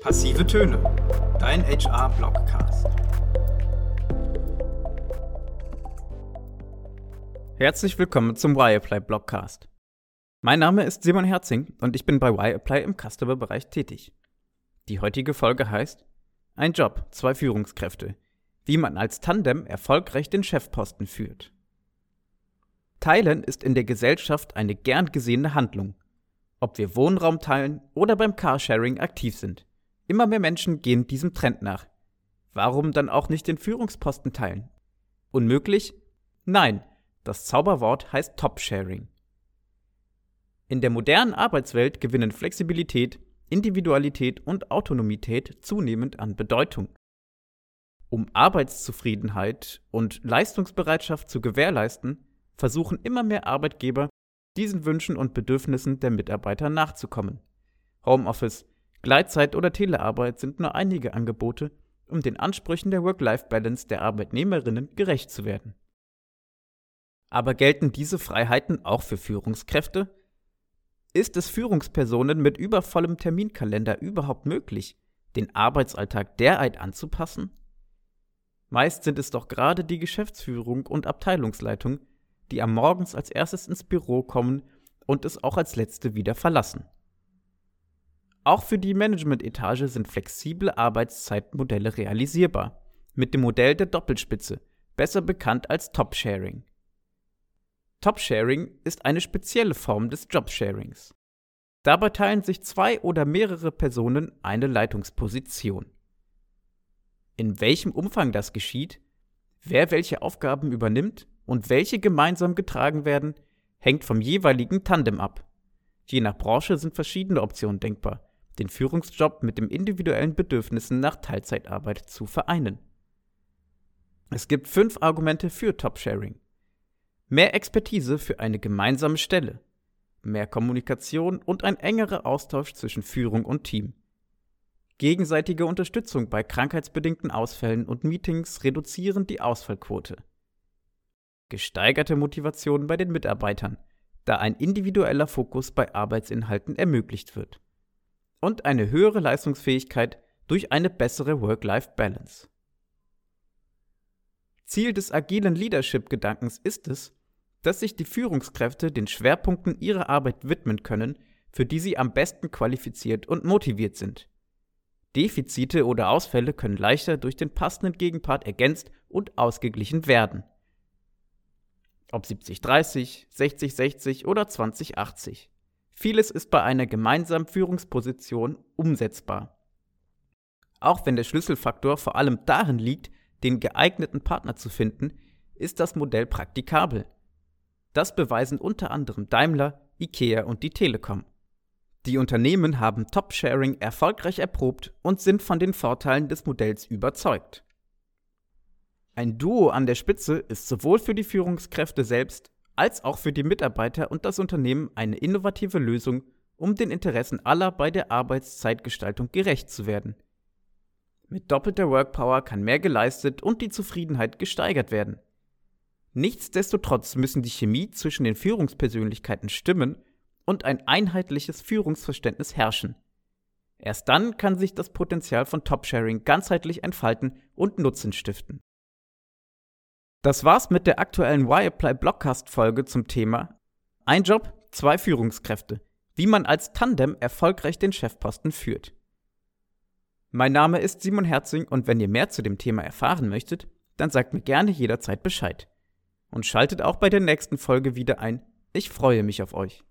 Passive Töne, dein HR-Blogcast. Herzlich willkommen zum Y-Apply Blogcast. Mein Name ist Simon Herzing und ich bin bei Y-Apply im Customer-Bereich tätig. Die heutige Folge heißt Ein Job, zwei Führungskräfte. Wie man als Tandem erfolgreich den Chefposten führt. Teilen ist in der Gesellschaft eine gern gesehene Handlung. Ob wir Wohnraum teilen oder beim Carsharing aktiv sind. Immer mehr Menschen gehen diesem Trend nach. Warum dann auch nicht den Führungsposten teilen? Unmöglich? Nein, das Zauberwort heißt Top-Sharing. In der modernen Arbeitswelt gewinnen Flexibilität, Individualität und Autonomität zunehmend an Bedeutung. Um Arbeitszufriedenheit und Leistungsbereitschaft zu gewährleisten, versuchen immer mehr Arbeitgeber, diesen Wünschen und Bedürfnissen der Mitarbeiter nachzukommen. Homeoffice, Gleitzeit oder Telearbeit sind nur einige Angebote, um den Ansprüchen der Work-Life-Balance der Arbeitnehmerinnen gerecht zu werden. Aber gelten diese Freiheiten auch für Führungskräfte? Ist es Führungspersonen mit übervollem Terminkalender überhaupt möglich, den Arbeitsalltag derart anzupassen? Meist sind es doch gerade die Geschäftsführung und Abteilungsleitung, die am Morgens als erstes ins Büro kommen und es auch als letzte wieder verlassen. Auch für die Management-Etage sind flexible Arbeitszeitmodelle realisierbar, mit dem Modell der Doppelspitze, besser bekannt als Top-Sharing. Top-Sharing ist eine spezielle Form des Job-Sharings. Dabei teilen sich zwei oder mehrere Personen eine Leitungsposition. In welchem Umfang das geschieht, wer welche Aufgaben übernimmt und welche gemeinsam getragen werden, hängt vom jeweiligen Tandem ab. Je nach Branche sind verschiedene Optionen denkbar, den Führungsjob mit den individuellen Bedürfnissen nach Teilzeitarbeit zu vereinen. Es gibt fünf Argumente für Top-Sharing. Mehr Expertise für eine gemeinsame Stelle, mehr Kommunikation und ein engerer Austausch zwischen Führung und Team. Gegenseitige Unterstützung bei krankheitsbedingten Ausfällen und Meetings reduzieren die Ausfallquote. Gesteigerte Motivation bei den Mitarbeitern, da ein individueller Fokus bei Arbeitsinhalten ermöglicht wird und eine höhere Leistungsfähigkeit durch eine bessere Work-Life-Balance. Ziel des agilen Leadership-Gedankens ist es, dass sich die Führungskräfte den Schwerpunkten ihrer Arbeit widmen können, für die sie am besten qualifiziert und motiviert sind. Defizite oder Ausfälle können leichter durch den passenden Gegenpart ergänzt und ausgeglichen werden. Ob 70-30, 60-60 oder 20-80. Vieles ist bei einer gemeinsamen Führungsposition umsetzbar. Auch wenn der Schlüsselfaktor vor allem darin liegt, den geeigneten Partner zu finden, ist das Modell praktikabel. Das beweisen unter anderem Daimler, IKEA und die Telekom. Die Unternehmen haben Top-Sharing erfolgreich erprobt und sind von den Vorteilen des Modells überzeugt. Ein Duo an der Spitze ist sowohl für die Führungskräfte selbst als auch für die Mitarbeiter und das Unternehmen eine innovative Lösung, um den Interessen aller bei der Arbeitszeitgestaltung gerecht zu werden. Mit doppelter Workpower kann mehr geleistet und die Zufriedenheit gesteigert werden. Nichtsdestotrotz müssen die Chemie zwischen den Führungspersönlichkeiten stimmen und ein einheitliches Führungsverständnis herrschen. Erst dann kann sich das Potenzial von Top-Sharing ganzheitlich entfalten und Nutzen stiften. Das war's mit der aktuellen Y-Apply Blockcast-Folge zum Thema Ein Job, zwei Führungskräfte. Wie man als Tandem erfolgreich den Chefposten führt. Mein Name ist Simon Herzing und wenn ihr mehr zu dem Thema erfahren möchtet, dann sagt mir gerne jederzeit Bescheid. Und schaltet auch bei der nächsten Folge wieder ein. Ich freue mich auf euch.